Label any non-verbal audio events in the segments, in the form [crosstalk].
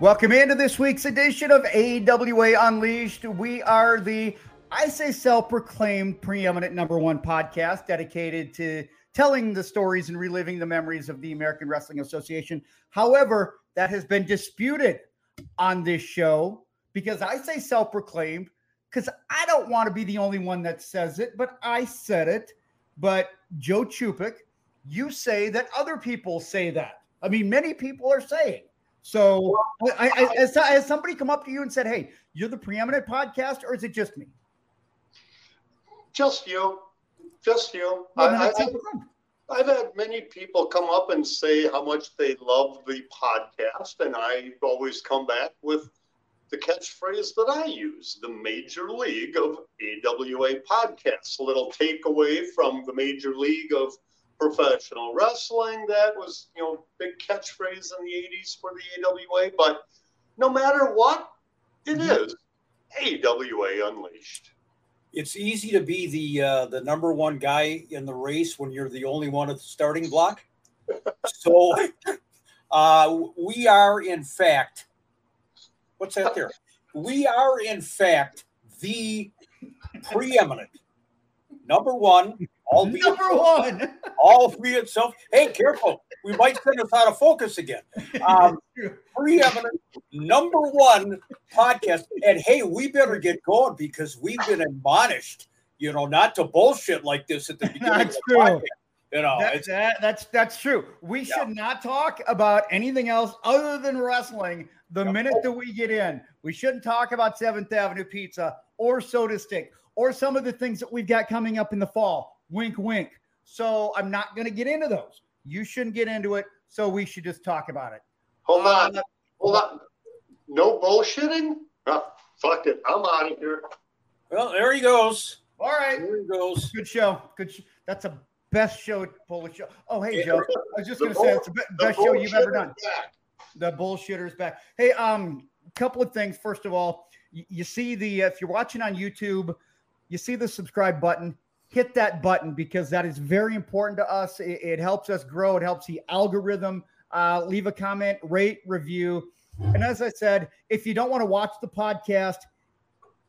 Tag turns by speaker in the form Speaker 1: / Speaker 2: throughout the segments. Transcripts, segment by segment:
Speaker 1: Welcome into this week's edition of AWA Unleashed. We are the, I say, self proclaimed preeminent number one podcast dedicated to telling the stories and reliving the memories of the American Wrestling Association. However, that has been disputed on this show because I say self proclaimed because I don't want to be the only one that says it, but I said it. But Joe Chupik, you say that other people say that. I mean, many people are saying. So, I, I, has, has somebody come up to you and said, "Hey, you're the preeminent podcast," or is it just me?
Speaker 2: Just you, just you. Well, I, have I've had many people come up and say how much they love the podcast, and I always come back with the catchphrase that I use the Major League of AWA podcasts. A little takeaway from the Major League of Professional Wrestling. That was, you know, big catchphrase in the 80s for the AWA. But no matter what, it mm-hmm. AWA Unleashed.
Speaker 3: It's easy to be the uh, the number one guy in the race when you're the only one at the starting block. [laughs] so uh, we are, in fact, What's that there? We are, in fact, the preeminent number one.
Speaker 1: All be number one.
Speaker 3: All be itself. Hey, careful. We might send us out of focus again. Um, preeminent number one podcast. And hey, we better get going because we've been admonished, you know, not to bullshit like this at the [laughs] beginning. That's true. Podcast. You know,
Speaker 1: that, that, that's that's true. We yeah. should not talk about anything else other than wrestling the yep. minute that we get in. We shouldn't talk about Seventh Avenue Pizza or Sotastick or some of the things that we've got coming up in the fall. Wink, wink. So I'm not going to get into those. You shouldn't get into it. So we should just talk about it.
Speaker 2: Hold uh, on. Hold on. No bullshitting? Oh, fuck it. I'm out of here.
Speaker 3: Well, there he goes.
Speaker 1: All right.
Speaker 3: There he goes.
Speaker 1: Good show. Good. Sh- That's a best show, Polish show. Oh, hey, Joe. I was just going to say it's the best show you've ever done. Back. The bullshitter's back. Hey, um, a couple of things. First of all, you, you see the if you're watching on YouTube, you see the subscribe button. Hit that button because that is very important to us. It, it helps us grow. It helps the algorithm. Uh, leave a comment, rate, review. And as I said, if you don't want to watch the podcast,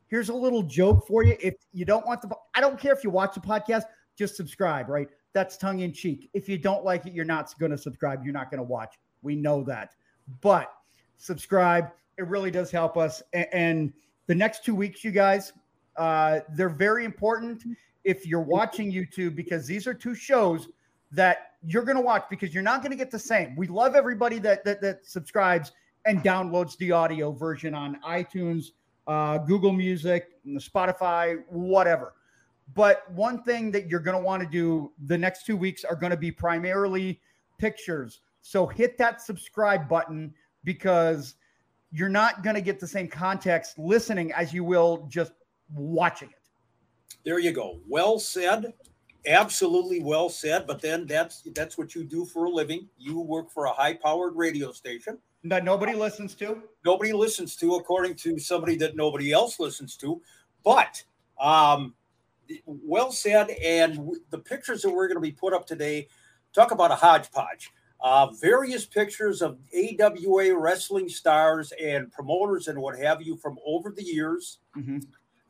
Speaker 1: here's a little joke for you. If you don't want the, I don't care if you watch the podcast just subscribe, right? That's tongue in cheek. If you don't like it, you're not going to subscribe. You're not going to watch. We know that. But subscribe. It really does help us. And the next two weeks, you guys, uh, they're very important if you're watching YouTube because these are two shows that you're going to watch because you're not going to get the same. We love everybody that, that, that subscribes and downloads the audio version on iTunes, uh, Google Music, Spotify, whatever. But one thing that you're going to want to do the next two weeks are going to be primarily pictures. So hit that subscribe button because you're not going to get the same context listening as you will just watching it.
Speaker 3: There you go. Well said. Absolutely well said. But then that's that's what you do for a living. You work for a high-powered radio station
Speaker 1: that nobody listens to.
Speaker 3: Nobody listens to, according to somebody that nobody else listens to. But um, well said. And the pictures that we're going to be put up today talk about a hodgepodge. Uh, various pictures of AWA wrestling stars and promoters and what have you from over the years. Mm-hmm.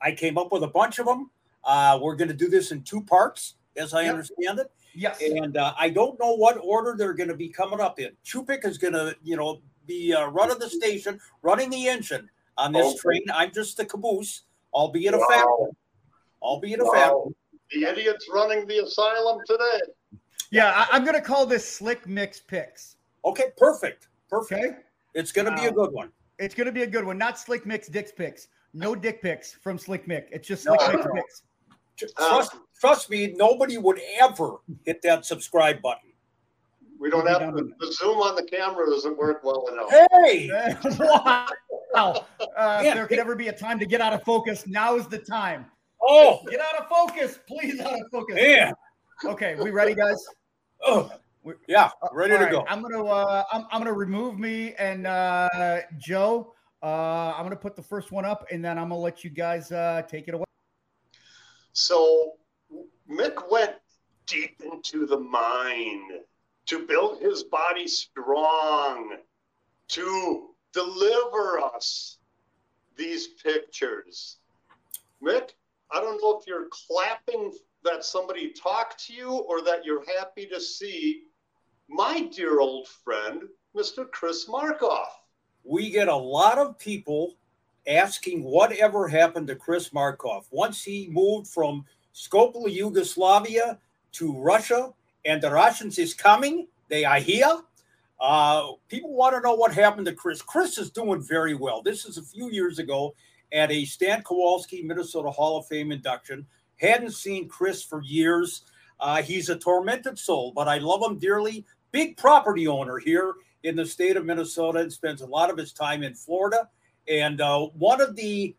Speaker 3: I came up with a bunch of them. Uh, we're going to do this in two parts, as I yep. understand it.
Speaker 1: Yes.
Speaker 3: And uh, I don't know what order they're going to be coming up in. Chupik is going to, you know, be uh, running the station, running the engine on this okay. train. I'm just the caboose, albeit wow. a fat one albeit a wow.
Speaker 2: The idiot's running the asylum today.
Speaker 1: Yeah, I, am going to call this Slick Mix Picks.
Speaker 3: Okay, perfect. Perfect. Okay. It's going to be a good one.
Speaker 1: It's going to be a good one. Not Slick Mix Dick Picks. No [laughs] dick pics from Slick Mick. It's just Slick no, Mix no. Picks.
Speaker 3: Trust, trust me, nobody would ever hit that subscribe button.
Speaker 2: We don't have to, the zoom on the camera doesn't work well enough.
Speaker 3: Hey! [laughs]
Speaker 1: wow. Uh, if there could ever be a time to get out of focus, now is the time.
Speaker 3: Oh,
Speaker 1: get out of focus, please. Out of focus.
Speaker 3: Yeah.
Speaker 1: Okay, we ready, guys?
Speaker 3: Oh, yeah, ready to go.
Speaker 1: I'm gonna uh, I'm, I'm gonna remove me and uh, Joe. Uh, I'm gonna put the first one up, and then I'm gonna let you guys uh, take it away.
Speaker 2: So Mick went deep into the mind to build his body strong, to deliver us these pictures. Mick, I don't know if you're clapping that somebody talked to you or that you're happy to see my dear old friend, Mr. Chris Markoff.
Speaker 3: We get a lot of people asking whatever happened to Chris Markoff once he moved from Skopje, Yugoslavia to Russia, and the Russians is coming. They are here. Uh, people want to know what happened to Chris. Chris is doing very well. This is a few years ago at a Stan Kowalski Minnesota Hall of Fame induction. Hadn't seen Chris for years. Uh, he's a tormented soul, but I love him dearly. Big property owner here in the state of Minnesota and spends a lot of his time in Florida. And uh, one of the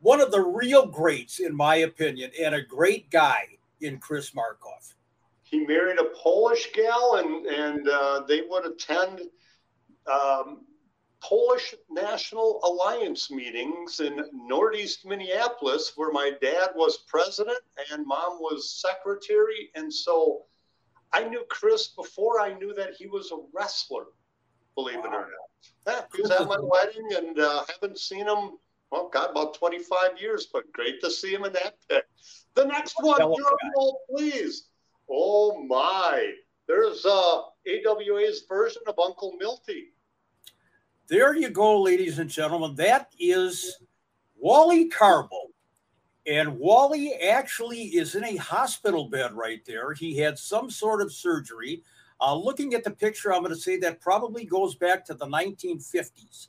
Speaker 3: one of the real greats, in my opinion, and a great guy in Chris Markoff.
Speaker 2: He married a Polish gal, and and uh, they would attend um, Polish National Alliance meetings in Northeast Minneapolis, where my dad was president and mom was secretary. And so I knew Chris before I knew that he was a wrestler, believe wow. it or not. Yeah, he was at my wedding and uh, haven't seen him, well, God, about 25 years, but great to see him in that pic. The next one, roll, please. Oh, my. There's uh, AWA's version of Uncle Milty.
Speaker 3: There you go, ladies and gentlemen. That is Wally Karbo. And Wally actually is in a hospital bed right there. He had some sort of surgery. Uh, looking at the picture, I'm going to say that probably goes back to the 1950s.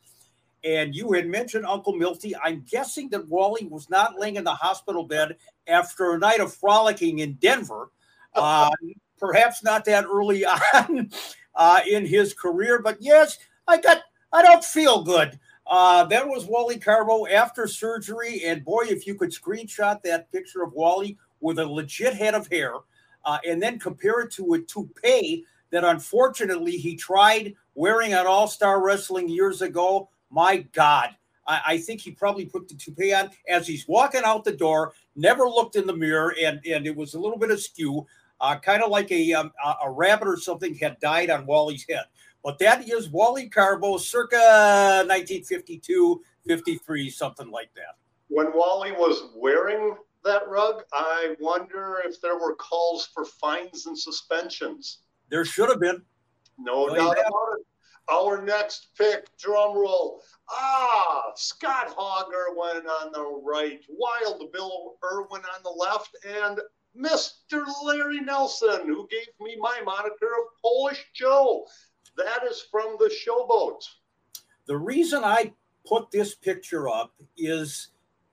Speaker 3: And you had mentioned Uncle Milty. I'm guessing that Wally was not laying in the hospital bed after a night of frolicking in Denver. [laughs] Uh, perhaps not that early [laughs] on uh, in his career, but yes, I got I don't feel good. Uh, that was Wally Karbo after surgery. And boy, if you could screenshot that picture of Wally with a legit head of hair uh, and then compare it to a toupee that unfortunately he tried wearing at All Star Wrestling years ago. My God, I, I, think he probably put the toupee on as he's walking out the door, never looked in the mirror, and, and it was a little bit askew, uh, kind of like a, um, a rabbit or something had died on Wally's head. But that is Wally Karbo circa 1952, 53, something like that.
Speaker 2: When Wally was wearing that rug, I wonder if there were calls for fines and suspensions.
Speaker 3: There should have been.
Speaker 2: No doubt about it. Our next pick, drum roll. Ah, Scott Hog Irwin on the right, Wild Bill Irwin on the left, and Mr. Larry Nelson, who gave me my moniker of Polish Joe. That is from the showboat.
Speaker 3: The reason I put this picture up is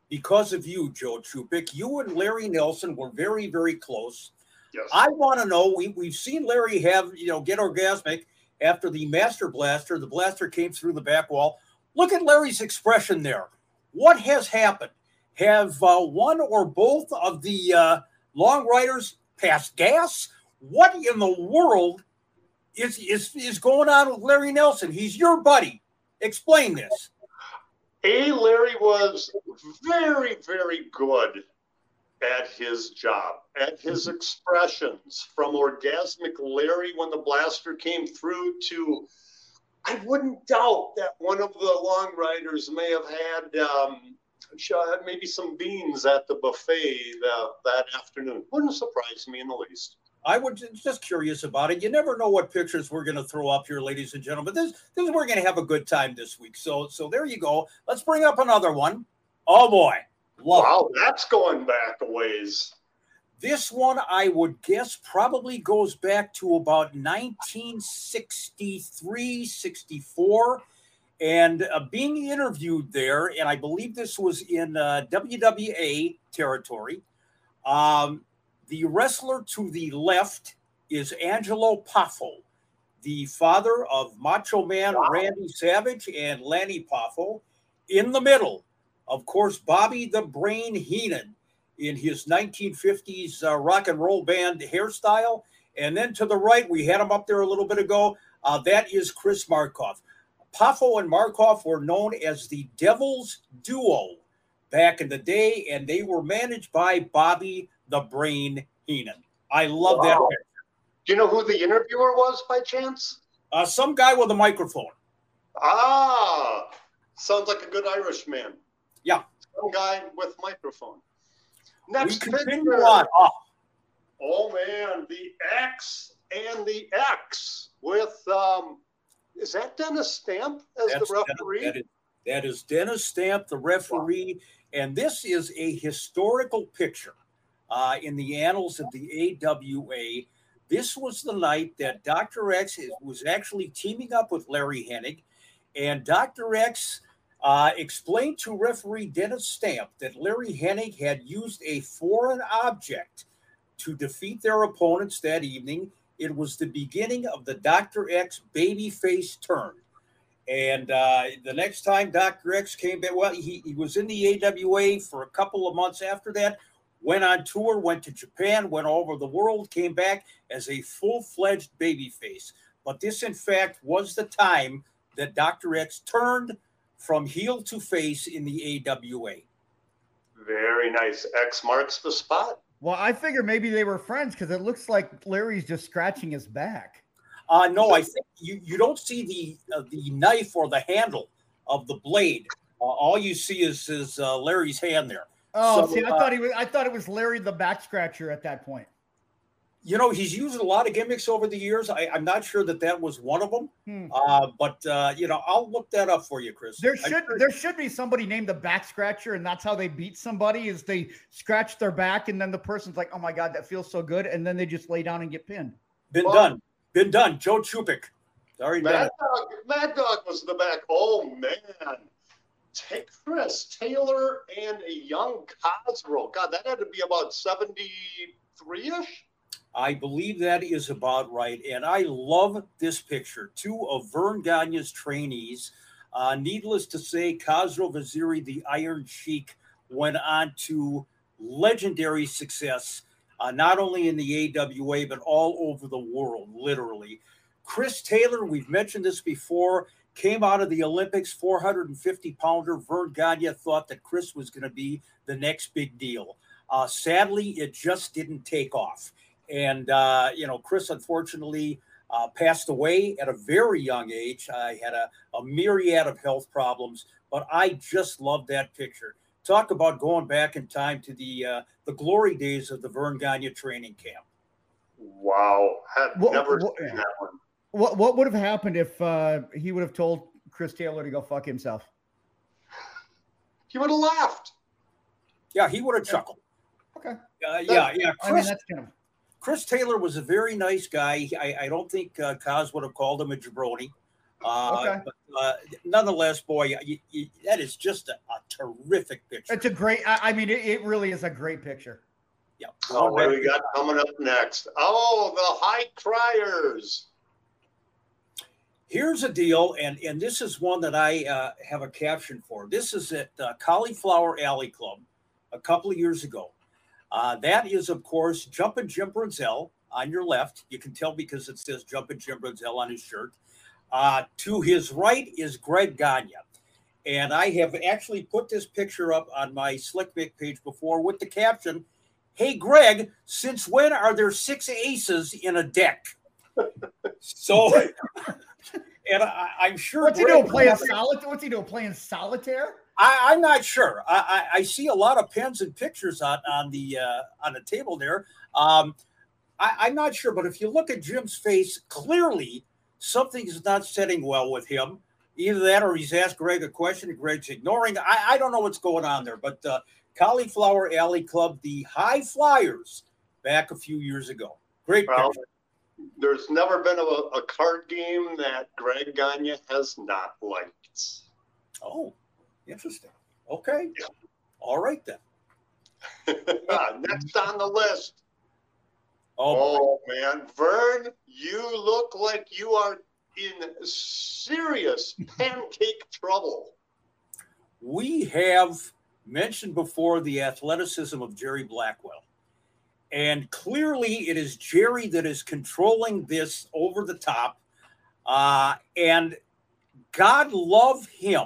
Speaker 3: because of you, Joe Chupik. You and Larry Nelson were very, very close. Yes. I want to know. We, we've seen Larry have, you know, get orgasmic after the Master Blaster. The blaster came through the back wall. Look at Larry's expression there. What has happened? Have uh, one or both of the uh, long riders passed gas? What in the world is, is, is going on with Larry Nelson? He's your buddy. Explain this.
Speaker 2: A. Larry was very, very good at his job, at his mm-hmm. expressions from orgasmic Larry when the blaster came through to I wouldn't doubt that one of the long riders may have had um, maybe some beans at the buffet the, that afternoon. Wouldn't surprise me in the least.
Speaker 3: I was just curious about it. You never know what pictures we're going to throw up here, ladies and gentlemen. This, this we're going to have a good time this week. So, so there you go. Let's bring up another one. Oh boy,
Speaker 2: Love wow, it. that's going back a ways.
Speaker 3: This one, I would guess, probably goes back to about 1963, 64. And uh, being interviewed there, and I believe this was in uh, WWA territory. Um, the wrestler to the left is Angelo Poffo, the father of Macho Man wow. Randy Savage and Lanny Poffo. In the middle, of course, Bobby the Brain Heenan in his 1950s uh, rock and roll band hairstyle. And then to the right, we had him up there a little bit ago. Uh, that is Chris Markoff. Poffo and Markoff were known as the Devil's Duo back in the day, and they were managed by Bobby the Brain Heenan. I love wow. that picture.
Speaker 2: Do you know who the interviewer was by chance?
Speaker 3: Uh, some guy with a microphone.
Speaker 2: Ah, sounds like a good Irishman.
Speaker 3: Yeah.
Speaker 2: Some guy with microphone. Next
Speaker 3: we continue on.
Speaker 2: Oh. oh man, the X and the X with um is that Dennis Stamp as
Speaker 3: That's
Speaker 2: the referee?
Speaker 3: Dennis, that, is, that is Dennis Stamp, the referee, wow. and this is a historical picture uh, in the annals of the AWA. This was the night that Dr. X was actually teaming up with Larry Hennig, and Dr. X uh, explained to referee Dennis Stamp that Larry Hennig had used a foreign object to defeat their opponents that evening. It was the beginning of the Dr. X babyface turn. And uh, the next time Dr. X came back, well, he, he was in the AWA for a couple of months after that, went on tour, went to Japan, went all over the world, came back as a full fledged babyface. But this, in fact, was the time that Dr. X turned from heel to face in the AWA.
Speaker 2: Very nice. X marks the spot.
Speaker 1: Well, I figure maybe they were friends because it looks like Larry's just scratching his back.
Speaker 3: Uh, no, I think you, you don't see the uh, the knife or the handle of the blade. Uh, all you see is is uh, Larry's hand there.
Speaker 1: Oh, so, see, I thought he was. I thought it was Larry the back scratcher at that point
Speaker 3: you know, he's used a lot of gimmicks over the years. I, am not sure that that was one of them, hmm. uh, but uh, you know, I'll look that up for you, Chris.
Speaker 1: There should there should be somebody named the back scratcher, and that's how they beat somebody is they scratch their back, and then the person's like, "Oh my god, that feels so good," and then they just lay down and get pinned.
Speaker 3: Been well, done, been done. Joe Chupik, sorry,
Speaker 2: Mad Dog, Mad Dog was in the back. Oh man. Take Chris Taylor and a young Khosrow. God, that had to be about 73 ish.
Speaker 3: I believe that is about right. And I love this picture. Two of Verne Gagne's trainees. Uh, needless to say, Khosrow Vaziri, the Iron Sheik, went on to legendary success, uh, not only in the AWA, but all over the world, literally. Chris Taylor, we've mentioned this before, came out of the Olympics, 450 pounder. Verne Gagne thought that Chris was going to be the next big deal. Uh, sadly, it just didn't take off. And, uh, you know, Chris unfortunately uh, passed away at a very young age. I had a, a myriad of health problems, but I just love that picture. Talk about going back in time to the uh, the glory days of the Verne Gagne training camp.
Speaker 2: Wow, have what, never what, seen that one.
Speaker 1: What what would have happened if uh, he would have told Chris Taylor to go fuck himself?
Speaker 2: He would have laughed.
Speaker 3: Yeah, he would have chuckled.
Speaker 1: Okay.
Speaker 3: Uh, yeah, yeah.
Speaker 1: Chris, I mean, that's kind of
Speaker 3: Chris Taylor was a very nice guy. I, I don't think uh, Kaz would have called him a jabroni. Uh, okay. But, uh, nonetheless, boy, you, you, that is just a, a, terrific picture.
Speaker 1: It's a great. I, I mean, it, it, really is a great picture.
Speaker 3: Yeah.
Speaker 2: Oh, what do we got coming up next? Oh, the High Flyers.
Speaker 3: Here's a deal, and and this is one that I uh, have a caption for. This is at uh, Cauliflower Alley Club a couple of years ago. Uh, that is, of course, Jumpin' Jim Brunzell on your left. You can tell because it says Jumpin' Jim Brunzell on his shirt. Uh, to his right is Greg Gagne. And I have actually put this picture up on my Slick Mick page before with the caption Hey, Greg, since when are there six aces in a deck? so, [laughs] [laughs] and I, am sure.
Speaker 1: What's Greg he doing playing solitaire? What's he doing playing solitaire?
Speaker 3: I, am not sure. I, I, I, see a lot of pens and pictures on on the uh, on the table there. Um, I, am not sure, but if you look at Jim's face, clearly something is not setting well with him. Either that, or he's asked Greg a question, and Greg's ignoring. I, I don't know what's going on there, but uh, Cauliflower Alley Club, the High Flyers, back a few years ago. Great well.
Speaker 2: There's never been a, a card game that Greg Gagne has not liked.
Speaker 3: Oh, Interesting. Okay. Yeah. All right then. [laughs]
Speaker 2: Next on the list.
Speaker 3: Oh,
Speaker 2: oh man, Verne, you look like you are in serious pancake trouble.
Speaker 3: We have mentioned before the athleticism of Jerry Blackwell. And clearly, it is Jerry that is controlling this over the top. Uh, and God love him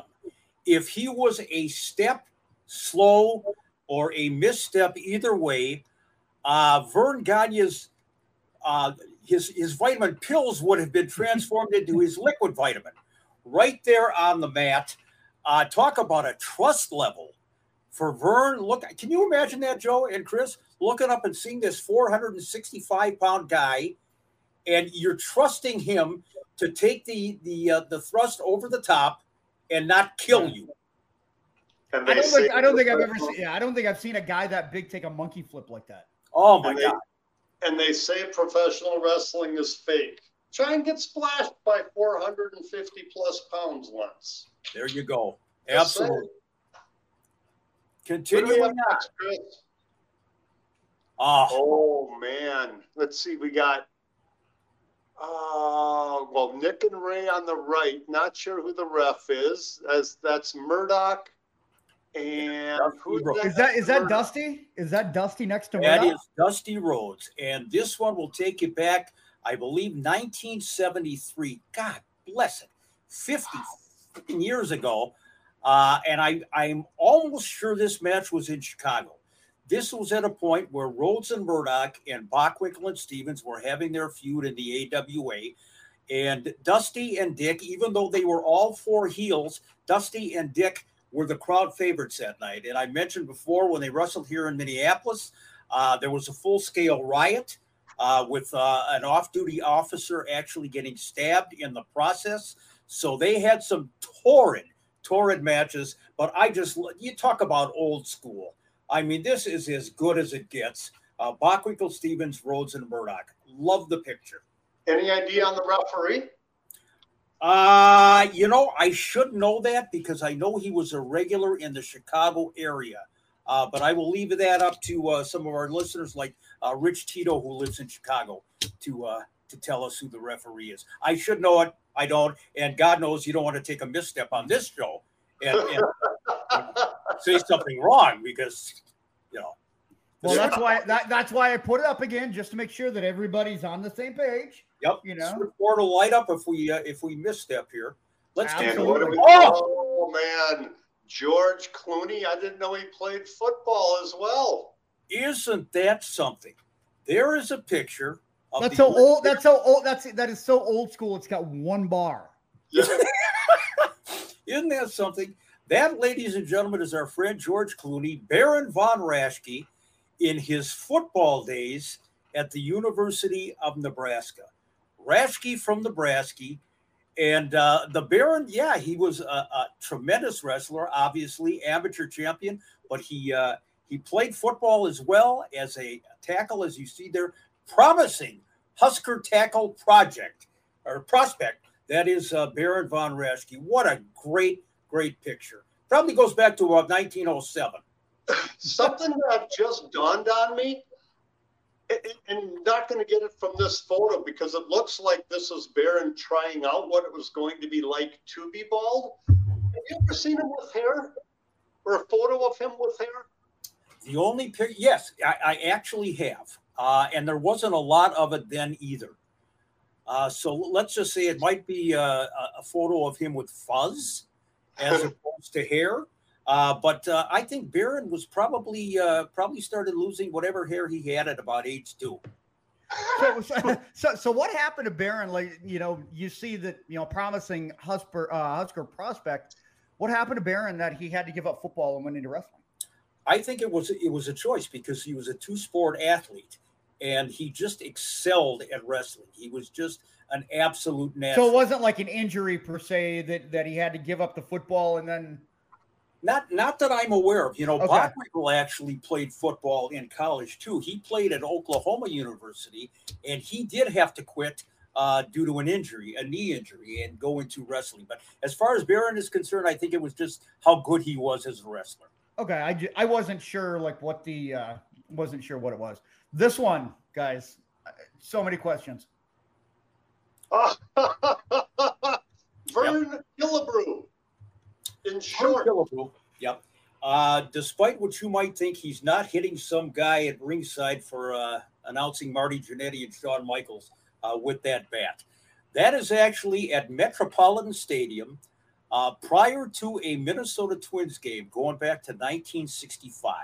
Speaker 3: if he was a step slow or a misstep either way, uh, Verne Gagne's uh, his his vitamin pills would have been transformed into his liquid vitamin. right there on the mat. Uh, talk about a trust level for Verne. Look, can you imagine that, Joe and Chris, looking up and seeing this 465 pound guy, and you're trusting him to take the the uh, the thrust over the top and not kill you.
Speaker 1: I don't, think, I don't think I've ever seen. Yeah, I don't think I've seen a guy that big take a monkey flip like that.
Speaker 3: Oh my and god!
Speaker 2: They, and they say professional wrestling is fake. Try and get splashed by 450 plus pounds once.
Speaker 3: There you go. Absolutely. Continue on.
Speaker 2: Oh. oh man, let's see. We got uh, well, Nick and Ray on the right. Not sure who the ref is. As that's Murdoch. And who's
Speaker 1: that? Is that is that Dusty? Is that Dusty next to
Speaker 3: Murdoch? That is Dusty Rhodes, and this one will take you back, I believe, 1973. God bless it, 50 years ago. Uh, and I I'm almost sure this match was in Chicago. This was at a point where Rhodes and Murdoch and Bockwinkel and Stevens were having their feud in the AWA. And Dusty and Dick, even though they were all four heels, Dusty and Dick were the crowd favorites that night. And I mentioned before when they wrestled here in Minneapolis, uh, there was a full scale riot uh, with uh, an off duty officer actually getting stabbed in the process. So they had some torrid, torrid matches. But I just, you talk about old school. I mean, this is as good as it gets. Uh, Bockwinkel, Stevens, Rhodes, and Murdoch. Love the picture.
Speaker 2: Any idea on the referee?
Speaker 3: Uh, you know, I should know that because I know he was a regular in the Chicago area. Uh, but I will leave that up to uh, some of our listeners, like uh, Rich Tito, who lives in Chicago, to uh, to tell us who the referee is. I should know it. I don't, and God knows you don't want to take a misstep on this show and, and [laughs] say something wrong because you know.
Speaker 1: Well, that's why that, that's why I put it up again just to make sure that everybody's on the same page.
Speaker 3: Yep.
Speaker 1: You know,
Speaker 3: report will light up if we uh, if we misstep here. Let's
Speaker 2: get Absolutely. Oh! oh man, George Clooney! I didn't know he played football as well.
Speaker 3: Isn't that something? There is a picture.
Speaker 1: that's so old. That's so old. That's that is so old school. It's got one bar.
Speaker 3: Yeah. [laughs] Isn't that something? That, ladies and gentlemen, is our friend George Clooney, Baron von Raschke, in his football days at the University of Nebraska. Raschke from Nebraska. And uh, the Baron, yeah, he was a, a, tremendous wrestler, obviously amateur champion, but he uh, he played football as well as a tackle, as you see there, promising Husker tackle project or prospect that is uh, Baron von Raschke. What a great, great picture. Probably goes back to about 1907.
Speaker 2: Something that just dawned on me, and not going to get it from this photo because it looks like this is Baron trying out what it was going to be like to be bald. Have you ever seen him with hair or a photo of him with hair?
Speaker 3: The only picture, yes, I, I, actually have. Uh, and there wasn't a lot of it then either. Uh, so let's just say it might be a, a photo of him with fuzz as opposed to hair. Uh, but uh, I think Baron was probably uh, probably started losing whatever hair he had at about age two.
Speaker 1: so, so, so, so, what happened to Baron? Like, you know, you see that, you know, promising Husker, uh, Husker prospect. What happened to Baron that he had to give up football and went into wrestling?
Speaker 3: I think it was it was a choice because he was a two sport athlete and he just excelled at wrestling. He was just an absolute natural.
Speaker 1: So it wasn't like an injury per se that that he had to give up the football and then.
Speaker 3: Not, not that I'm aware of. You know, okay. Bockwinkel actually played football in college too. He played at Oklahoma University, and he did have to quit uh, due to an injury, a knee injury, and go into wrestling. But as far as Baron is concerned, I think it was just how good he was as a wrestler.
Speaker 1: Okay, I I wasn't sure like what the uh, wasn't sure what it was. This one, guys, so many questions. [laughs]
Speaker 2: Vern Killebrew, in short. Killebrew.
Speaker 3: Yep. Uh, despite what you might think, he's not hitting some guy at ringside for uh, announcing Marty Jannetty and Shawn Michaels uh, with that bat. That is actually at Metropolitan Stadium uh, prior to a Minnesota Twins game going back to 1965.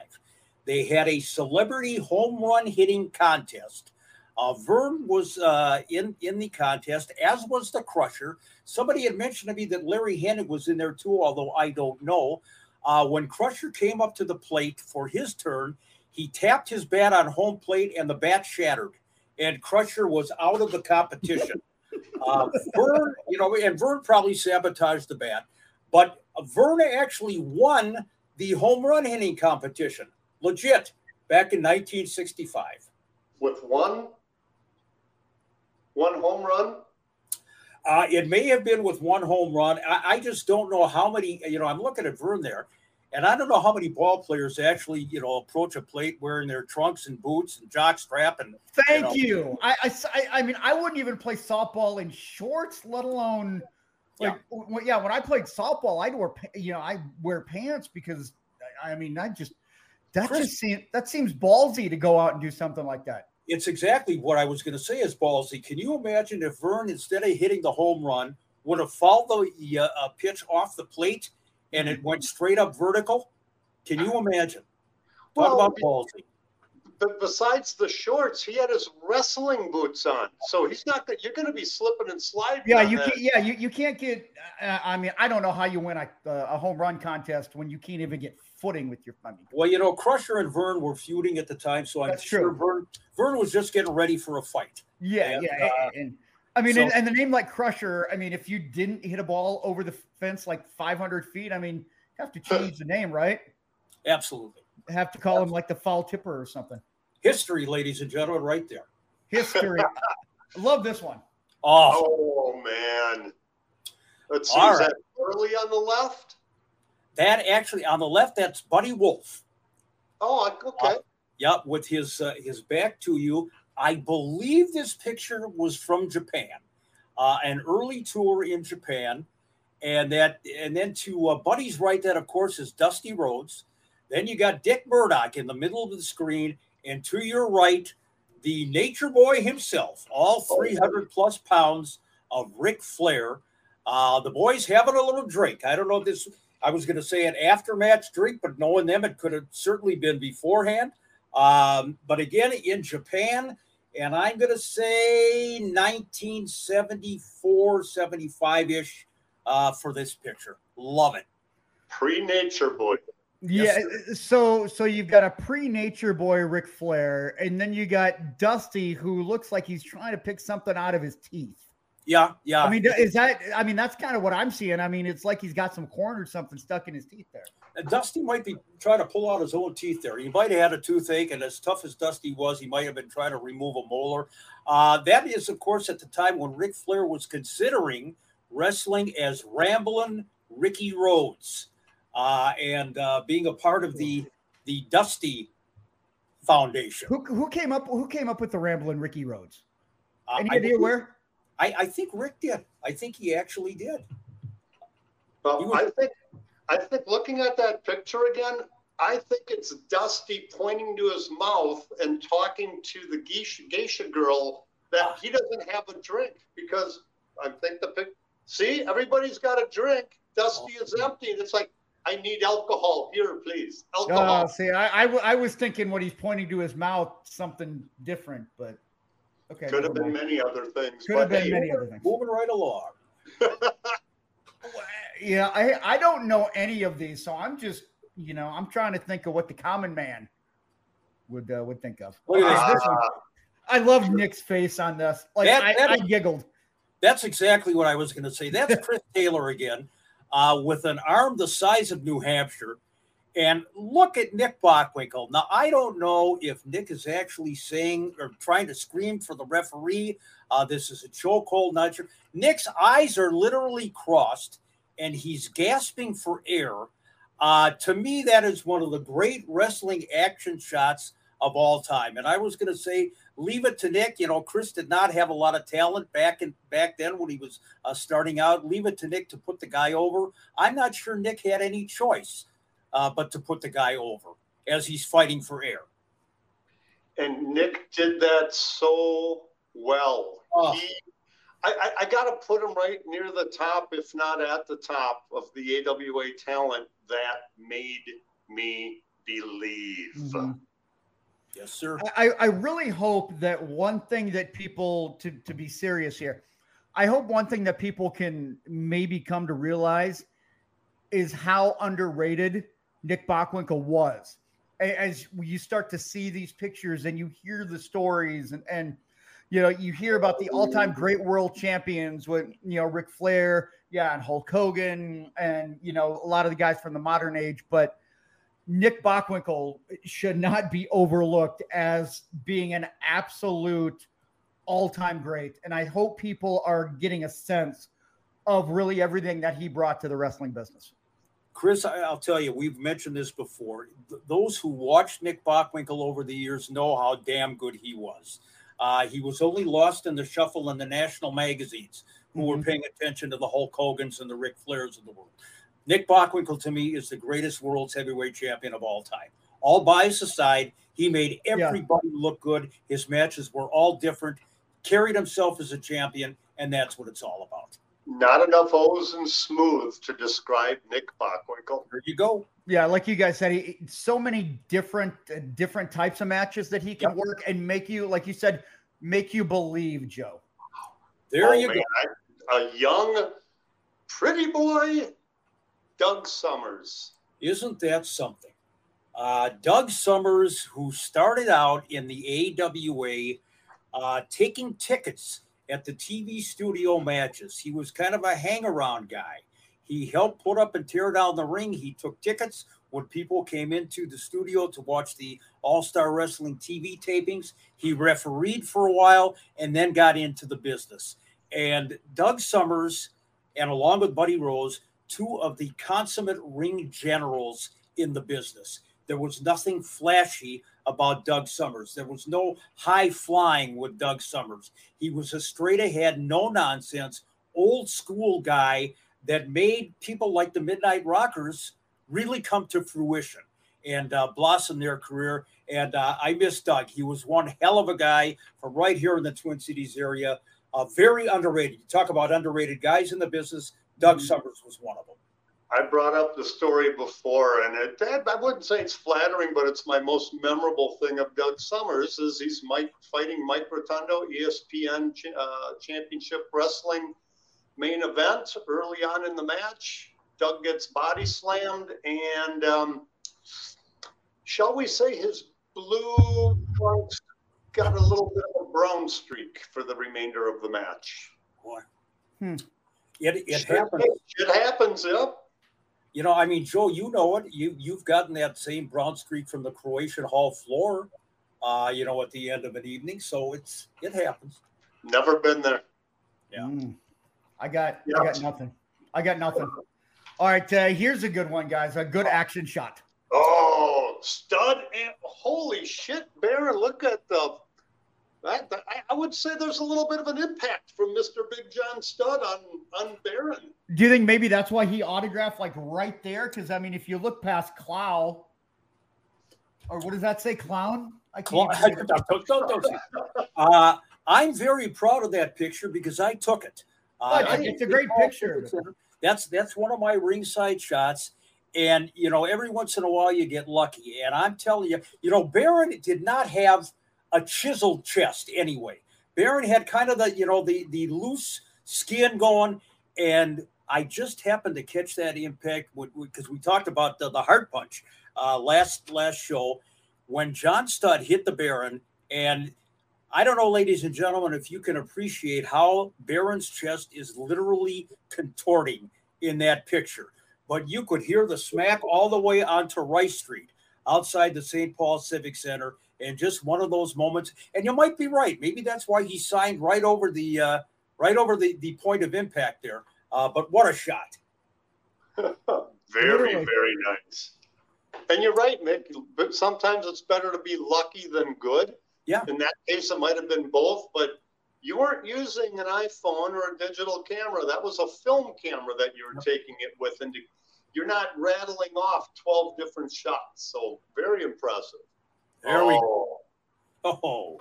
Speaker 3: They had a celebrity home run hitting contest Uh, Verne was uh, in in the contest, as was the Crusher. Somebody had mentioned to me that Larry Hennig was in there too, although I don't know. Uh, when Crusher came up to the plate for his turn, he tapped his bat on home plate and the bat shattered, and Crusher was out of the competition. [laughs] Uh, Verne, you know, and Verne probably sabotaged the bat, but Verne actually won the home run hitting competition, legit, back in 1965.
Speaker 2: With one, one home run.
Speaker 3: Uh, it may have been with one home run. I, I, just don't know how many. You know, I'm looking at Verne there, and I don't know how many ball players actually, you know, approach a plate wearing their trunks and boots and jock strap. And
Speaker 1: thank you. Know. you. I, I, I mean, I wouldn't even play softball in shorts, let alone like, yeah. yeah. When I played softball, I'd wear, you know, I wear pants because, I mean, I just that Chris, just seems that seems ballsy to go out and do something like that.
Speaker 3: It's exactly what I was going to say is ballsy. Can you imagine if Verne, instead of hitting the home run, would have fouled the uh, pitch off the plate and it went straight up vertical? Can you imagine? Talk well, about ballsy.
Speaker 2: But besides the shorts, he had his wrestling boots on, so he's not. You're going to be slipping and sliding.
Speaker 1: Yeah, you can, yeah you, you can't get. Uh, I mean, I don't know how you win a, uh, a home run contest when you can't even get footing with your. I mean,
Speaker 3: well, you know, Crusher and Verne were feuding at the time, so I'm That's sure true. Verne Verne was just getting ready for a fight.
Speaker 1: Yeah, and, yeah, uh, and, I mean, so, and, and, the name like Crusher. I mean, if you didn't hit a ball over the fence like 500 feet, I mean, you have to [laughs] change the name, right?
Speaker 3: Absolutely.
Speaker 1: Have to call him like the foul tipper or something.
Speaker 3: History, ladies and gentlemen, right there.
Speaker 1: History. [laughs] Love this one.
Speaker 2: Oh, oh man. Let's see. All is right. that early on the left?
Speaker 3: That actually on the left, that's Buddy Wolfe.
Speaker 2: Oh, okay. Uh,
Speaker 3: yep, with his uh, his back to you. I believe this picture was from Japan, uh, an early tour in Japan, and that and then to uh, Buddy's right, that of course is Dusty Rhodes. Then you got Dick Murdoch in the middle of the screen, and to your right, the Nature Boy himself, all 300 plus pounds of Ric Flair. Uh, the boys having a little drink. I don't know if this, I was going to say an aftermatch drink, but knowing them, it could have certainly been beforehand. Um, but again, in Japan, and I'm going to say 1974, 75 ish uh, for this picture. Love it.
Speaker 2: Pre Nature Boy.
Speaker 1: Yeah, yes, so so you've got a pre-nature boy Ric Flair, and then you got Dusty, who looks like he's trying to pick something out of his teeth.
Speaker 3: Yeah, yeah.
Speaker 1: I mean, is that? I mean, that's kind of what I'm seeing. I mean, it's like he's got some corn or something stuck in his teeth there.
Speaker 3: And Dusty might be trying to pull out his own teeth there. He might have had a toothache, and as tough as Dusty was, he might have been trying to remove a molar. Uh, that is, of course, at the time when Ric Flair was considering wrestling as Ramblin' Ricky Rhodes uh, and uh, being a part of the the Dusty Foundation.
Speaker 1: Who, who came up Who came up with the Ramblin' Ricky Rhodes? Uh, Any idea where?
Speaker 3: I, I think Rick did. I think he actually did.
Speaker 2: Well, was, I think I think looking at that picture again, I think it's Dusty pointing to his mouth and talking to the geisha, geisha girl that he doesn't have a drink because I think the pic. See, everybody's got a drink. Dusty is empty, and it's like I need alcohol here, please. Alcohol.
Speaker 1: Uh, see, I, I, I, was thinking what he's pointing to his mouth, something different, but okay.
Speaker 2: Could have been many other things.
Speaker 1: Could have been hey, many other things.
Speaker 3: Moving right along. [laughs]
Speaker 1: yeah, I, I don't know any of these, so I'm just, you know, I'm trying to think of what the common man would uh, would think of. Look at this. Uh, I love Nick's face on this. Like that, I, that, I giggled.
Speaker 3: That's exactly what I was going to say. That's Chris Taylor again uh, with an arm the size of New Hampshire. And look at Nick Bockwinkel. Now, I don't know if Nick is actually saying or trying to scream for the referee. Uh, this is a chokehold, not sure. Nick's eyes are literally crossed and he's gasping for air. Uh, to me, that is one of the great wrestling action shots of all time. And I was going to say leave it to Nick. You know, Chris did not have a lot of talent back in back then when he was uh, starting out. Leave it to Nick to put the guy over. I'm not sure Nick had any choice uh, but to put the guy over as he's fighting for air.
Speaker 2: And Nick did that so well. Oh. He, I, I, I got to put him right near the top, if not at the top, of the AWA talent that made me believe. Mm-hmm.
Speaker 3: Yes, sir.
Speaker 1: I, I really hope that one thing that people to, to be serious here, I hope one thing that people can maybe come to realize is how underrated Nick Bockwinkel was. As you start to see these pictures and you hear the stories and, and you know, you hear about the all-time great world champions with you know Ric Flair, yeah, and Hulk Hogan, and you know a lot of the guys from the modern age, but Nick Bockwinkel should not be overlooked as being an absolute all-time great, and I hope people are getting a sense of really everything that he brought to the wrestling business.
Speaker 3: Chris, I'll tell you, we've mentioned this before. Those who watched Nick Bockwinkel over the years know how damn good he was. Uh, he was only lost in the shuffle in the national magazines who mm-hmm. were paying attention to the Hulk Hogan's and the Ric Flairs of the world. Nick Bockwinkel, to me, is the greatest world's heavyweight champion of all time. All bias aside, he made everybody yeah. look good. His matches were all different, carried himself as a champion, and that's what it's all about.
Speaker 2: Not enough O's and smooth to describe Nick Bockwinkel.
Speaker 3: There you go.
Speaker 1: Yeah, like you guys said, he, so many different uh, different types of matches that he can yep. work and make you, like you said, make you believe, Joe.
Speaker 3: There oh, you man.
Speaker 2: go. A young, pretty boy, Doug Summers.
Speaker 3: Isn't that something? Uh, Doug Summers, who started out in the AWA, uh, taking tickets at the TV studio matches. He was kind of a hang around guy. He helped put up and tear down the ring. He took tickets when people came into the studio to watch the All Star Wrestling TV tapings. He refereed for a while and then got into the business. And Doug Summers, and along with Buddy Rose, two of the consummate ring generals in the business. There was nothing flashy about Doug Summers. There was no high flying with Doug Summers. He was a straight ahead, no nonsense, old school guy that made people like the Midnight Rockers really come to fruition and uh, blossom their career. And uh, I miss Doug. He was one hell of a guy from right here in the Twin Cities area. Uh, very underrated. You talk about underrated guys in the business. Doug mm-hmm. Summers was one of them.
Speaker 2: I brought up the story before, and it, I wouldn't say it's flattering, but it's my most memorable thing of Doug Summers is he's Mike fighting Mike Rotundo, ESPN uh, Championship Wrestling main event early on in the match. Doug gets body slammed, and um, shall we say his blue trunks got a little bit of a brown streak for the remainder of the match.
Speaker 3: Boy. Hmm. It, it happens.
Speaker 2: It happens, yep.
Speaker 3: You know, I mean, Joe, you know it. You you've gotten that same brown streak from the Croatian Hall floor, uh, you know, at the end of an evening. So it's it happens.
Speaker 2: Never been there.
Speaker 3: Yeah. Mm.
Speaker 1: I got I got nothing. I got nothing. All right, uh, here's a good one, guys. A good action shot.
Speaker 2: Oh, stud! And, holy shit, Baron! Look at the I, I would say there's a little bit of an impact from Mr. Big John Studd on on Baron.
Speaker 1: Do you think maybe that's why he autographed like right there? Because I mean, if you look past Clow, or what does that say, clown?
Speaker 3: I can't. [laughs] uh, I'm very proud of that picture because I took it.
Speaker 1: Uh, it's a great picture.
Speaker 3: That's that's one of my ringside shots. And you know, every once in a while you get lucky. And I'm telling you, you know, Baron did not have a chiseled chest anyway. Baron had kind of the, you know, the the loose skin going, and I just happened to catch that impact because we talked about the, the heart punch uh, last last show when John Studd hit the Baron, and I don't know, ladies and gentlemen, if you can appreciate how Baron's chest is literally contorting in that picture, but you could hear the smack all the way onto Rice Street outside the St. Paul Civic Center and just one of those moments. And you might be right. Maybe that's why he signed right over the uh, right over the, the point of impact there. Uh, but what a shot! [laughs]
Speaker 2: very very nice. And you're right, Mick. But sometimes it's better to be lucky than good.
Speaker 3: Yeah.
Speaker 2: In that case, it might have been both, but you weren't using an iPhone or a digital camera. That was a film camera that you were taking it with, and you're not rattling off 12 different shots. So very impressive.
Speaker 3: There oh. we go. Oh.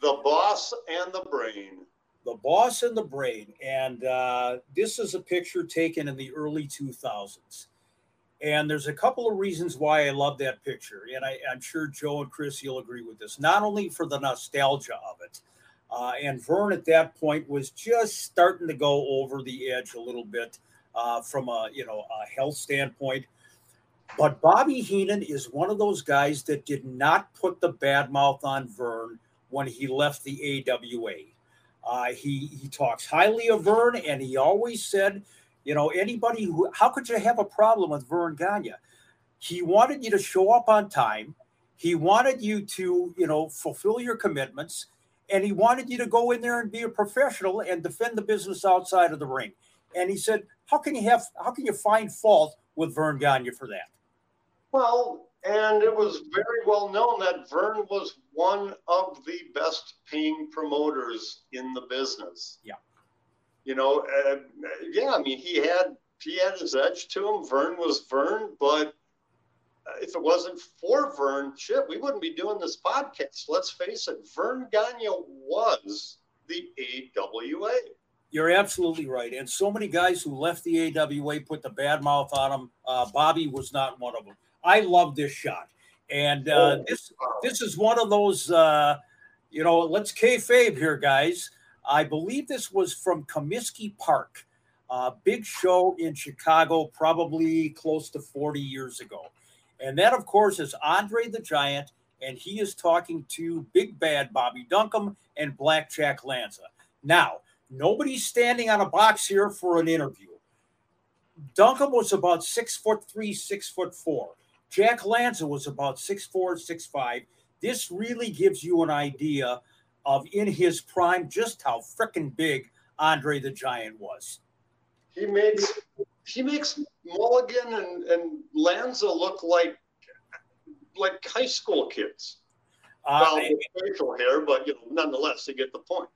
Speaker 2: The boss and the brain.
Speaker 3: The boss and the brain. And uh, this is a picture taken in the early 2000s. And there's a couple of reasons why I love that picture. And I, am sure Joe and Chris, you'll agree with this. Not only for the nostalgia of it, uh, and Verne at that point was just starting to go over the edge a little bit uh, from a you know a health standpoint. But Bobby Heenan is one of those guys that did not put the bad mouth on Verne when he left the AWA. Uh, he he talks highly of Verne, and he always said, you know, anybody who how could you have a problem with Verne Gagne? He wanted you to show up on time. He wanted you to, you know, fulfill your commitments, and he wanted you to go in there and be a professional and defend the business outside of the ring. And he said, how can you have how can you find fault with Verne Gagne for that?
Speaker 2: Well, and it was very well known that Verne was one of the best paying promoters in the business.
Speaker 3: Yeah.
Speaker 2: You know, uh, yeah, I mean, he had he had his edge to him. Verne was Verne, but if it wasn't for Verne, shit, we wouldn't be doing this podcast. Let's face it, Verne Gagne was the AWA.
Speaker 3: You're absolutely right. And so many guys who left the AWA put the bad mouth on him. Uh, Bobby was not one of them. I love this shot. And uh, oh, this this is one of those, uh, you know, let's kayfabe here, guys. I believe this was from Comiskey Park, uh, big show in Chicago, probably close to 40 years ago. And that, of course, is Andre the Giant, and he is talking to Big Bad Bobby Duncum and Blackjack Lanza. Now, nobody's standing on a box here for an interview. Duncum was about six foot three, six foot four. Jack Lanza was about six four, six five. This really gives you an idea of in his prime just how freaking big Andre the Giant was.
Speaker 2: He makes he makes Mulligan and, and Lanza look like like high school kids. Uh, well, facial hair, but you know, nonetheless, they get the point.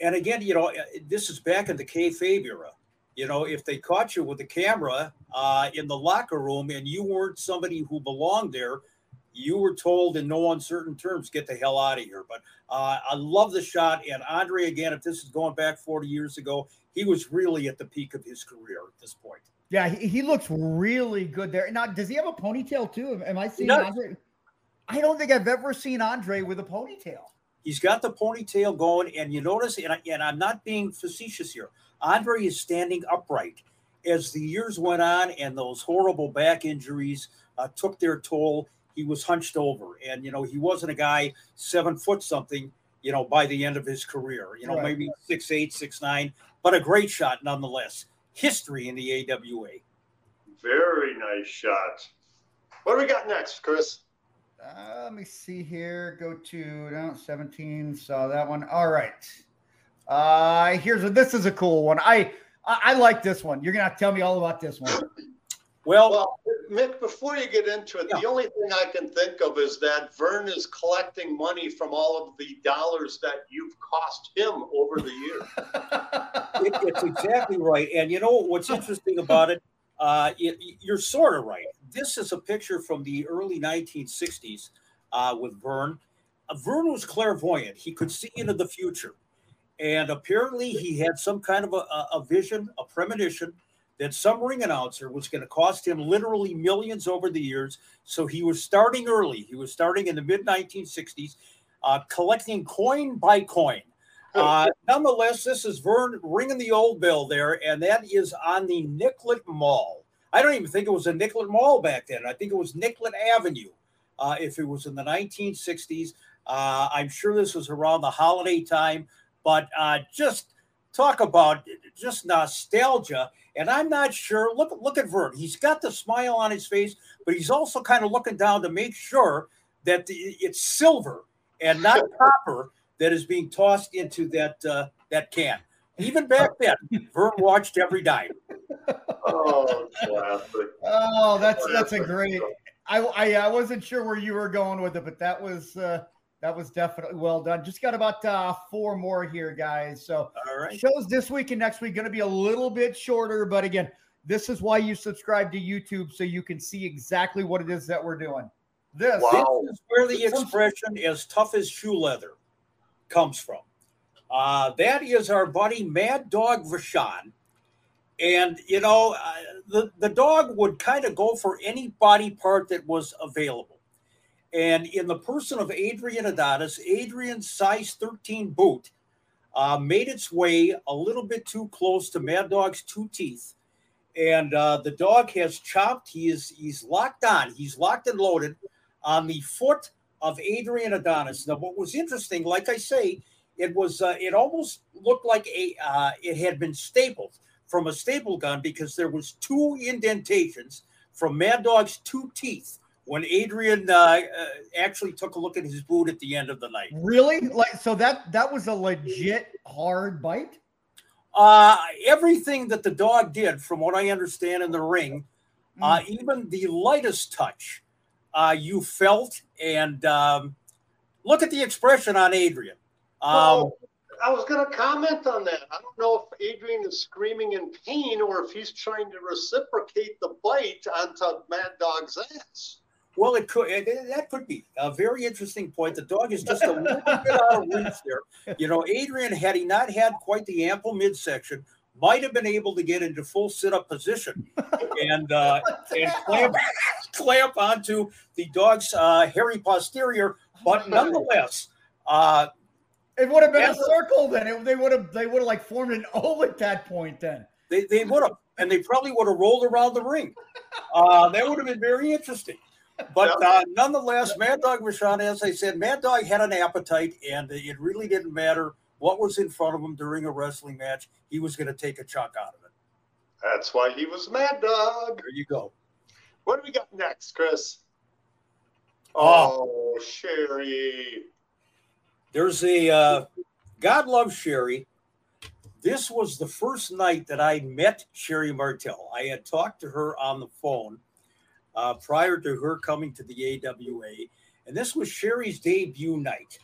Speaker 3: And again, you know, this is back in the kayfabe era. You know, if they caught you with a camera uh, in the locker room and you weren't somebody who belonged there, you were told in no uncertain terms, get the hell out of here. But uh, I love the shot. And Andre, again, if this is going back 40 years ago, he was really at the peak of his career at this point.
Speaker 1: Yeah, he, he looks really good there. Now, does he have a ponytail too? Am I seeing Andre? I don't think I've ever seen Andre with a ponytail.
Speaker 3: He's got the ponytail going, and you notice, and, I, and I'm not being facetious here. Andre is standing upright. As the years went on, and those horrible back injuries uh, took their toll, he was hunched over, and you know he wasn't a guy seven foot something. You know, by the end of his career, you know, right. maybe six eight, six nine, but a great shot nonetheless history in the AWA.
Speaker 2: Very nice shot. What do we got next, Chris?
Speaker 1: Uh, let me see here. Go to no, 17. Saw that one. All right. Uh, here's a, this is a cool one. I, I, I like this one. You're gonna tell me all about this one.
Speaker 2: Well, well, Mick, before you get into it, yeah. the only thing I can think of is that Verne is collecting money from all of the dollars that you've cost him over the years. [laughs]
Speaker 3: it, it's exactly right. And you know what's interesting about it? Uh, it, you're sort of right. This is a picture from the early 1960s uh, with Verne. Uh, Verne was clairvoyant. He could see into the future. And apparently, he had some kind of a, a vision, a premonition that some ring announcer was going to cost him literally millions over the years. So he was starting early. He was starting in the mid 1960s, uh, collecting coin by coin. Uh, nonetheless, this is Verne ringing the old bell there, and that is on the Nicollet Mall. I don't even think it was a Nicollet Mall back then. I think it was Nicollet Avenue. Uh, if it was in the 1960s, uh, I'm sure this was around the holiday time. But uh, just talk about just nostalgia. And I'm not sure. Look, look at Verne. He's got the smile on his face, but he's also kind of looking down to make sure that the, it's silver and not copper that is being tossed into that uh, that can. Even back then, Verne watched every dime.
Speaker 2: Oh, classic.
Speaker 1: Oh, that's that's a great. I, I, I wasn't sure where you were going with it, but that was uh, that was definitely well done. Just got about uh, four more here, guys. So
Speaker 3: All right.
Speaker 1: shows this week and next week going to be a little bit shorter, but again, this is why you subscribe to YouTube so you can see exactly what it is that we're doing. This,
Speaker 3: wow. this is where the expression "as tough as shoe leather" comes from. Uh, that is our buddy Mad Dog Vachon. And you know, uh, the the dog would kind of go for any body part that was available. And in the person of Adrian Adonis, Adrian's size 13 boot uh, made its way a little bit too close to Mad Dog's two teeth. And uh, the dog has chopped. He is he's locked on. He's locked and loaded on the foot of Adrian Adonis. Now, what was interesting, like I say, it was uh, it almost looked like a uh, it had been stapled from a staple gun because there was two indentations from Mad Dog's two teeth when Adrian uh, uh, actually took a look at his boot at the end of the night.
Speaker 1: Really? Like so that that was a legit hard bite.
Speaker 3: Uh, everything that the dog did, from what I understand in the ring, uh, mm. even the lightest touch, uh, you felt. And um, look at the expression on Adrian. Um,
Speaker 2: well, I was going to comment on that. I don't know if Adrian is screaming in pain or if he's trying to reciprocate the bite onto Mad Dog's ass.
Speaker 3: Well, it could. It, that could be a very interesting point. The dog is just a little bit out of reach there. [laughs] You know, Adrian, had he not had quite the ample midsection, might have been able to get into full sit-up position and uh, [laughs] and clamp, clamp onto the dog's uh, hairy posterior. But nonetheless, uh,
Speaker 1: it would have been a circle. Then it, they would have they would have like formed an [laughs] O at that point. Then
Speaker 3: they they would have, and they probably would have rolled around the ring. Uh, that would have been very interesting. But uh, nonetheless, Mad Dog Vachon, as I said, Mad Dog had an appetite, and it really didn't matter what was in front of him during a wrestling match. He was going to take a chunk out of it.
Speaker 2: That's why he was Mad Dog.
Speaker 3: There you go.
Speaker 2: What do we got next, Chris? Oh, oh Sherri.
Speaker 3: There's a uh, God loves Sherri. This was the first night that I met Sherri Martel. I had talked to her on the phone uh, prior to her coming to the AWA. And this was Sherri's debut night.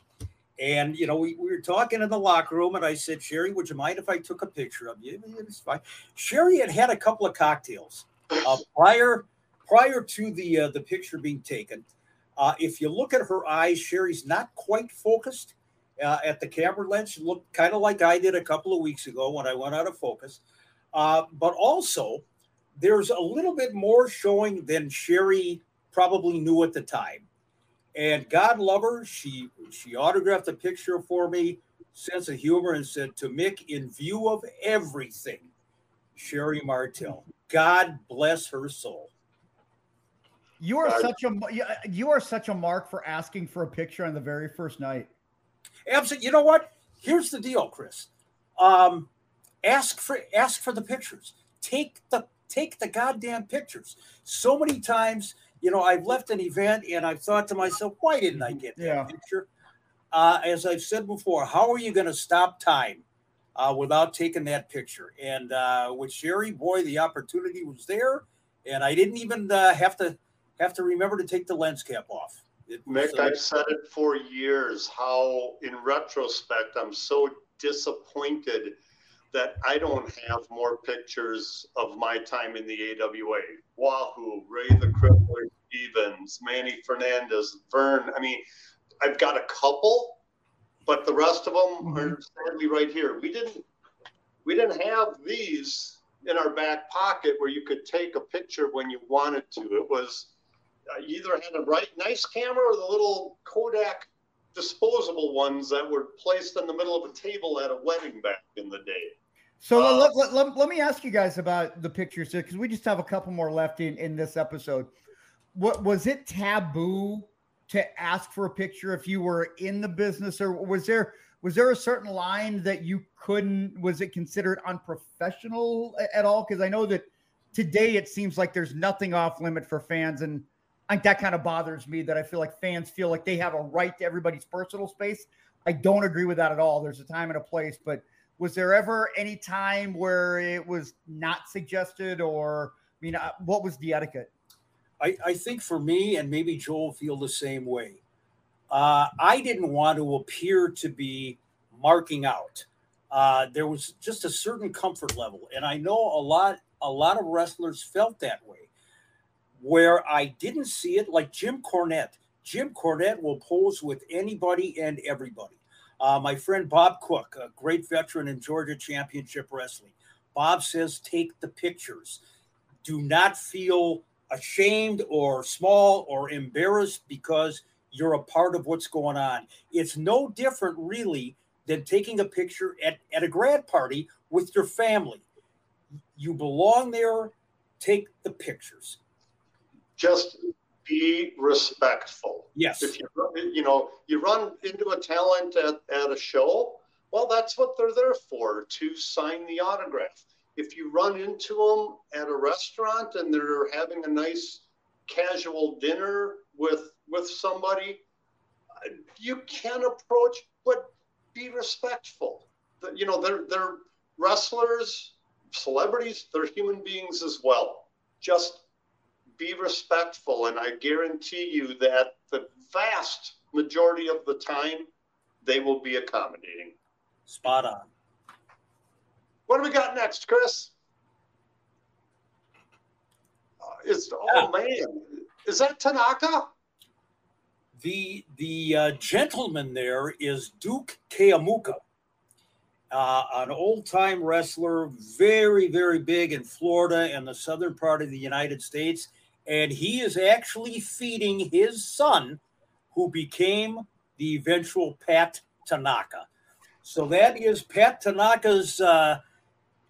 Speaker 3: And, you know, we, we were talking in the locker room, and I said, Sherri, would you mind if I took a picture of you? It's fine. Sherri had had a couple of cocktails uh, prior prior to the uh, the picture being taken. Uh, if you look at her eyes, Sherri's not quite focused uh, at the camera lens. She looked kind of like I did a couple of weeks ago when I went out of focus. Uh, but also, there's a little bit more showing than Sherri probably knew at the time. And God love her, she she autographed a picture for me, sense of humor, and said to Mick, in view of everything, Sherri Martel. God bless her soul.
Speaker 1: You are such a you are such a mark for asking for a picture on the very first night.
Speaker 3: Absolutely. You know what? Here's the deal, Chris. Um, ask for ask for the pictures. Take the take the goddamn pictures. So many times, you know, I've left an event and I've thought to myself, why didn't I get that yeah. picture? Uh, as I've said before, how are you going to stop time uh, without taking that picture? And uh, with Sherri, boy, the opportunity was there, and I didn't even uh, have to have to remember to take the lens cap off.
Speaker 2: It, Mick, I've said it for years. How, in retrospect, I'm so disappointed that I don't have more pictures of my time in the AWA. Wahoo, Ray the Crippler Stevens, Manny Fernandez, Verne. I mean, I've got a couple, but the rest of them mm-hmm. are sadly right here. We didn't we didn't have these in our back pocket where you could take a picture when you wanted to. It was uh, either had a right nice camera or the little Kodak disposable ones that were placed in the middle of a table at a wedding back in the day.
Speaker 1: So uh, let, let, let, let, me ask you guys about the pictures because we just have a couple more left in, in this episode. What was it taboo to ask for a picture if you were in the business, or was there was there a certain line that you couldn't? Was it considered unprofessional at all? Because I know that today it seems like there's nothing off limit for fans, and I think that kind of bothers me. That I feel like fans feel like they have a right to everybody's personal space. I don't agree with that at all. There's a time and a place, but was there ever any time where it was not suggested or i mean uh, what was the etiquette?
Speaker 3: I, I think for me and maybe joel feel the same way uh, i didn't want to appear to be marking out. Uh, there was just a certain comfort level and i know a lot a lot of wrestlers felt that way where i didn't see it like jim cornette. Jim cornette will pose with anybody and everybody uh, my friend Bob Cook, a great veteran in Georgia Championship Wrestling. Bob says take the pictures. Do not feel ashamed or small or embarrassed because you're a part of what's going on. It's no different, really, than taking a picture at, at a grad party with your family. You belong there, take the pictures.
Speaker 2: Just be respectful.
Speaker 3: Yes.
Speaker 2: If you you know you run into a talent at, at a show, well, that's what they're there for to sign the autograph. If you run into them at a restaurant and they're having a nice casual dinner with with somebody, you can approach, but be respectful. You know, they're they're wrestlers, celebrities, they're human beings as well. Just be respectful, and I guarantee you that the vast majority of the time they will be accommodating.
Speaker 3: Spot on.
Speaker 2: What do we got next, Chris? Uh, is oh yeah. man, is that Tanaka?
Speaker 3: The the uh, gentleman there is Duke Keomuka, uh, an old time wrestler, very very big in Florida and the southern part of the United States, and he is actually feeding his son, who became the eventual Pat Tanaka. So that is Pat Tanaka's uh,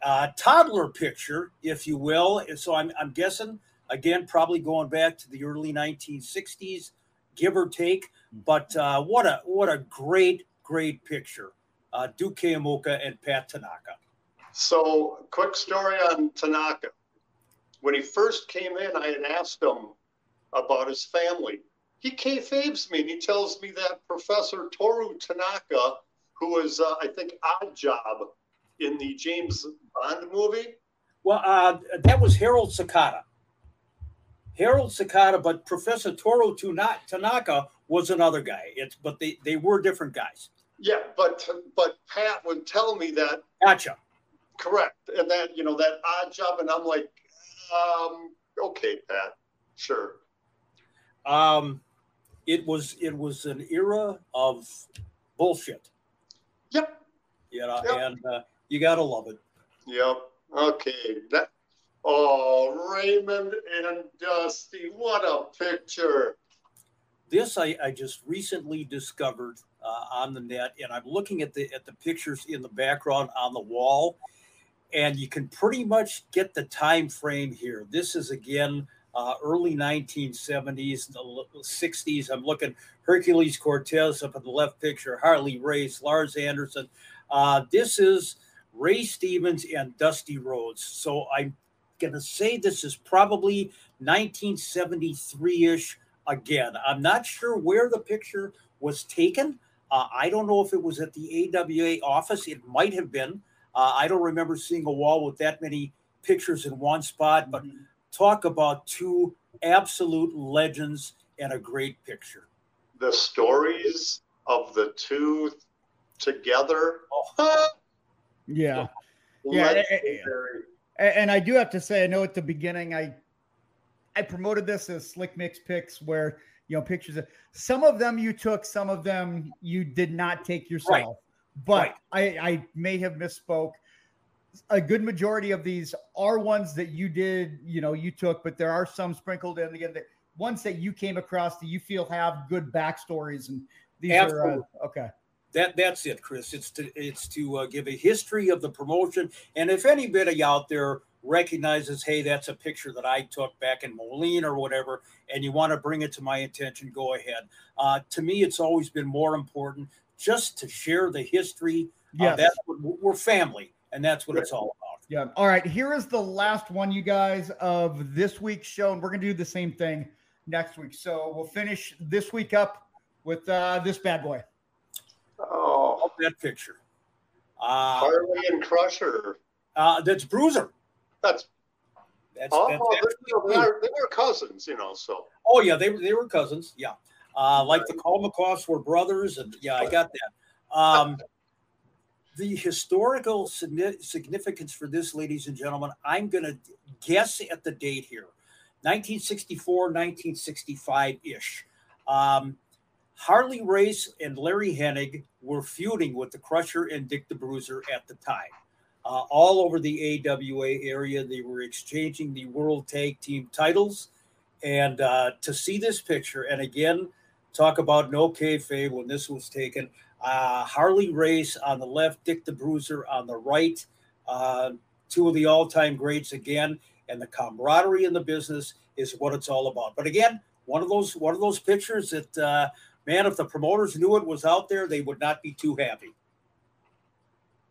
Speaker 3: uh, toddler picture, if you will. So I'm, I'm guessing again, probably going back to the early 1960s give or take. But uh, what a what a great great picture, uh, Duke Keomuka and Pat Tanaka.
Speaker 2: So, quick story on Tanaka. When he first came in, I had asked him about his family. He kayfabes me and he tells me that Professor Toru Tanaka, who was, uh, I think, Odd Job in the James Bond movie.
Speaker 3: Well, uh, that was Harold Sakata. Harold Sakata, but Professor Toru Tanaka was another guy. It's but they they were different guys.
Speaker 2: Yeah, but but Pat would tell me that.
Speaker 3: Gotcha.
Speaker 2: Correct, and that you know that odd job, and I'm like, um, okay, Pat, sure.
Speaker 3: Um, it was it was an era of bullshit.
Speaker 2: Yep.
Speaker 3: You know, yep. and uh, you gotta love it.
Speaker 2: Yep. Okay. That Oh, Raymond and Dusty, what a picture.
Speaker 3: This I, I just recently discovered uh, on the net, and I'm looking at the at the pictures in the background on the wall, and you can pretty much get the time frame here. This is again uh, early 1970s, the 60s. I'm looking Hercules Cortez up in the left picture, Harley Race, Lars Anderson. Uh, this is Ray Stevens and Dusty Rhodes. So I'm going to say this is probably 1973 ish again. I'm not sure where the picture was taken. Uh, I don't know if it was at the AWA office. It might have been. Uh, I don't remember seeing a wall with that many pictures in one spot, but mm-hmm. talk about two absolute legends and a great picture.
Speaker 2: The stories of the two together. Oh. [laughs]
Speaker 1: yeah. Yeah and I do have to say, I know at the beginning I I promoted this as slick mix picks where you know pictures of some of them you took, some of them you did not take yourself. Right. But right. I, I may have misspoke. A good majority of these are ones that you did, you know, you took, but there are some sprinkled in again that ones that you came across that you feel have good backstories and these Absolutely. are uh, okay
Speaker 3: that that's it, Chris. It's to it's to uh, give a history of the promotion, and if anybody out there recognizes, hey, that's a picture that I took back in Moline or whatever, and you want to bring it to my attention, go ahead. Uh, to me, it's always been more important just to share the history. Yeah, uh, that's what we're family, and that's what it's all about.
Speaker 1: Yeah. All right. Here is the last one, you guys, of this week's show, and we're gonna do the same thing next week. So we'll finish this week up with uh, this bad boy.
Speaker 2: Oh,
Speaker 3: that picture.
Speaker 2: Uh, Harley and Crusher.
Speaker 3: Uh, that's Bruiser.
Speaker 2: That's that's, oh, that's they, were, they were cousins, you know. So.
Speaker 3: Oh yeah, they they were cousins. Yeah, uh, like the Kalmikoffs were brothers, and yeah, I got that. Um, the historical significance for this, ladies and gentlemen, I'm going to guess at the date here 1964, 1965 ish. Um, Harley Race and Larry Hennig were feuding with the Crusher and Dick the Bruiser at the time. uh, all over the AWA area. They were exchanging the World Tag Team titles. And uh, to see this picture, and again, talk about no kayfabe when this was taken. Uh, Harley Race on the left, Dick the Bruiser on the right. Uh, two of the all-time greats again, and the camaraderie in the business is what it's all about. But again, one of those one of those pictures that uh, man, if the promoters knew it was out there, they would not be too happy.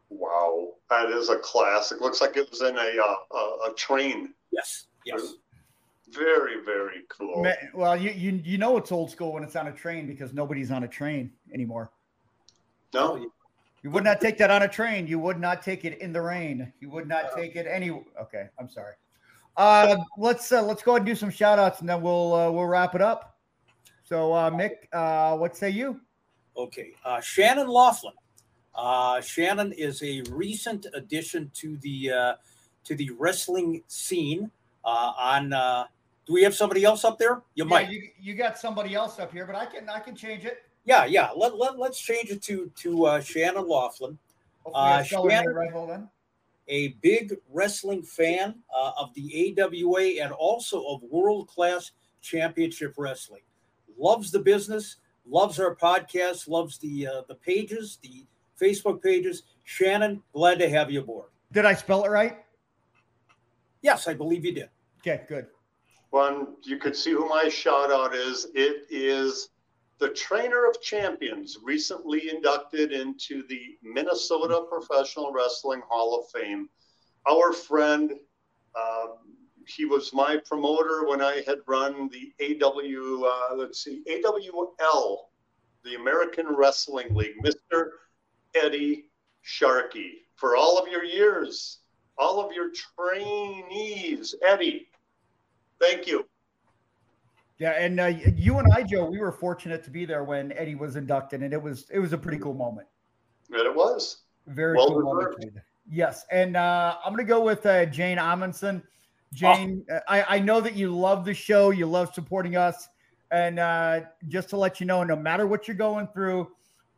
Speaker 2: Wow, that is a classic. Looks like it was in a uh, a, a train.
Speaker 3: Yes, yes.
Speaker 2: Very, very cool.
Speaker 1: Well, you, you you know it's old school when it's on a train because nobody's on a train anymore.
Speaker 2: No,
Speaker 1: you would not take that on a train. You would not take it in the rain. You would not take it any. Okay, I'm sorry. Uh, let's uh, let's go ahead and do some shout outs and then we'll uh, we'll wrap it up. So, uh, Mick, uh, what say you?
Speaker 3: Okay, uh, Shannon Laughlin. Uh, Shannon is a recent addition to the uh, to the wrestling scene. Uh, on, uh, do we have somebody else up there? You
Speaker 1: Yeah,
Speaker 3: might.
Speaker 1: You, you got somebody else up here, but I can I can change it.
Speaker 3: Yeah, yeah. Let, let let's change it to to uh, Shannon Laughlin. Uh,
Speaker 1: spell her name
Speaker 3: Shannon-
Speaker 1: right. Hold on.
Speaker 3: a big wrestling fan uh, of the AWA and also of world class championship wrestling. Loves the business, loves our podcast, loves the uh, the pages, the Facebook pages. Shannon, glad to have you aboard.
Speaker 1: Did I spell it right?
Speaker 3: Yes, I believe you did.
Speaker 1: Okay, good.
Speaker 2: One you could see who my shout out is. It is the trainer of champions, recently inducted into the Minnesota Professional Wrestling Hall of Fame. Our friend, uh, he was my promoter when I had run the AW, uh, let's see, AWL, the American Wrestling League, Mr. Eddie Sharkey. For all of your years, all of your trainees, Eddie, thank you.
Speaker 1: Yeah, and uh, you and I, Joe, we were fortunate to be there when Eddie was inducted, and it was it was a pretty cool moment.
Speaker 2: And it was.
Speaker 1: Very
Speaker 2: Well
Speaker 1: cool moment.
Speaker 2: deserved.
Speaker 1: to. Yes, and uh, I'm gonna go with uh, Jane Amundsen. Jane, uh, I, I know that you love the show, you love supporting us, and uh, just to let you know, no matter what you're going through,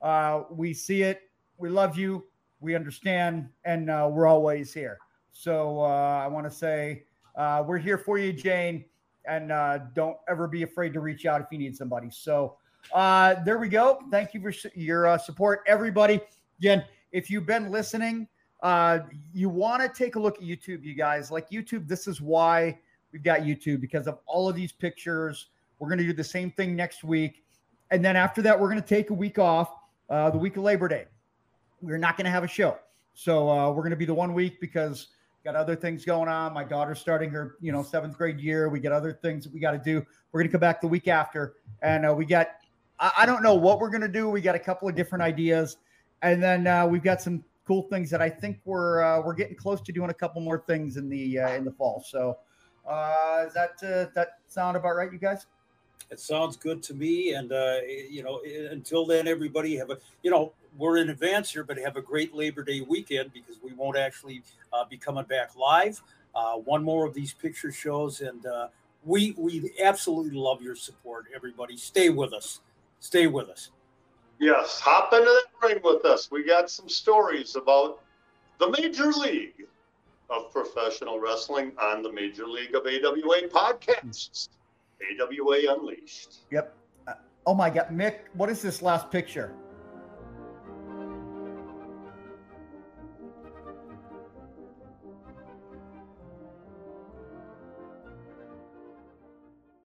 Speaker 1: uh, we see it, we love you, we understand, and uh, we're always here. So uh, I want to say uh, we're here for you, Jane, and uh, don't ever be afraid to reach out if you need somebody. So uh, there we go. Thank you for your uh, support, everybody. Again, if you've been listening, uh, you want to take a look at YouTube, you guys. Like YouTube, this is why we've got YouTube because of all of these pictures. We're going to do the same thing next week. And then after that, we're going to take a week off, uh, the week of Labor Day. We're not going to have a show. So uh, we're going to be the one week because got other things going on. My daughter's starting her, you know, seventh grade year. We got other things that we got to do. We're going to come back the week after. And uh, we got, I, I don't know what we're going to do. We got a couple of different ideas. And then uh, we've got some cool things that I think we're uh, we're getting close to doing a couple more things in the uh, in the fall. So uh, is that uh, that sound about right, you guys?
Speaker 3: It sounds good to me. And, uh, you know, until then, everybody have a, you know, we're in advance here, but have a great Labor Day weekend because we won't actually uh, be coming back live. Uh, one more of these picture shows. And uh, we, we absolutely love your support, everybody. Stay with us. Stay with us.
Speaker 2: Yes, hop into the ring with us. We got some stories about the Major League of Professional Wrestling on the Major League of AWA podcasts. AWA Unleashed.
Speaker 1: Yep. Uh, oh my God, Mick, what is this last picture?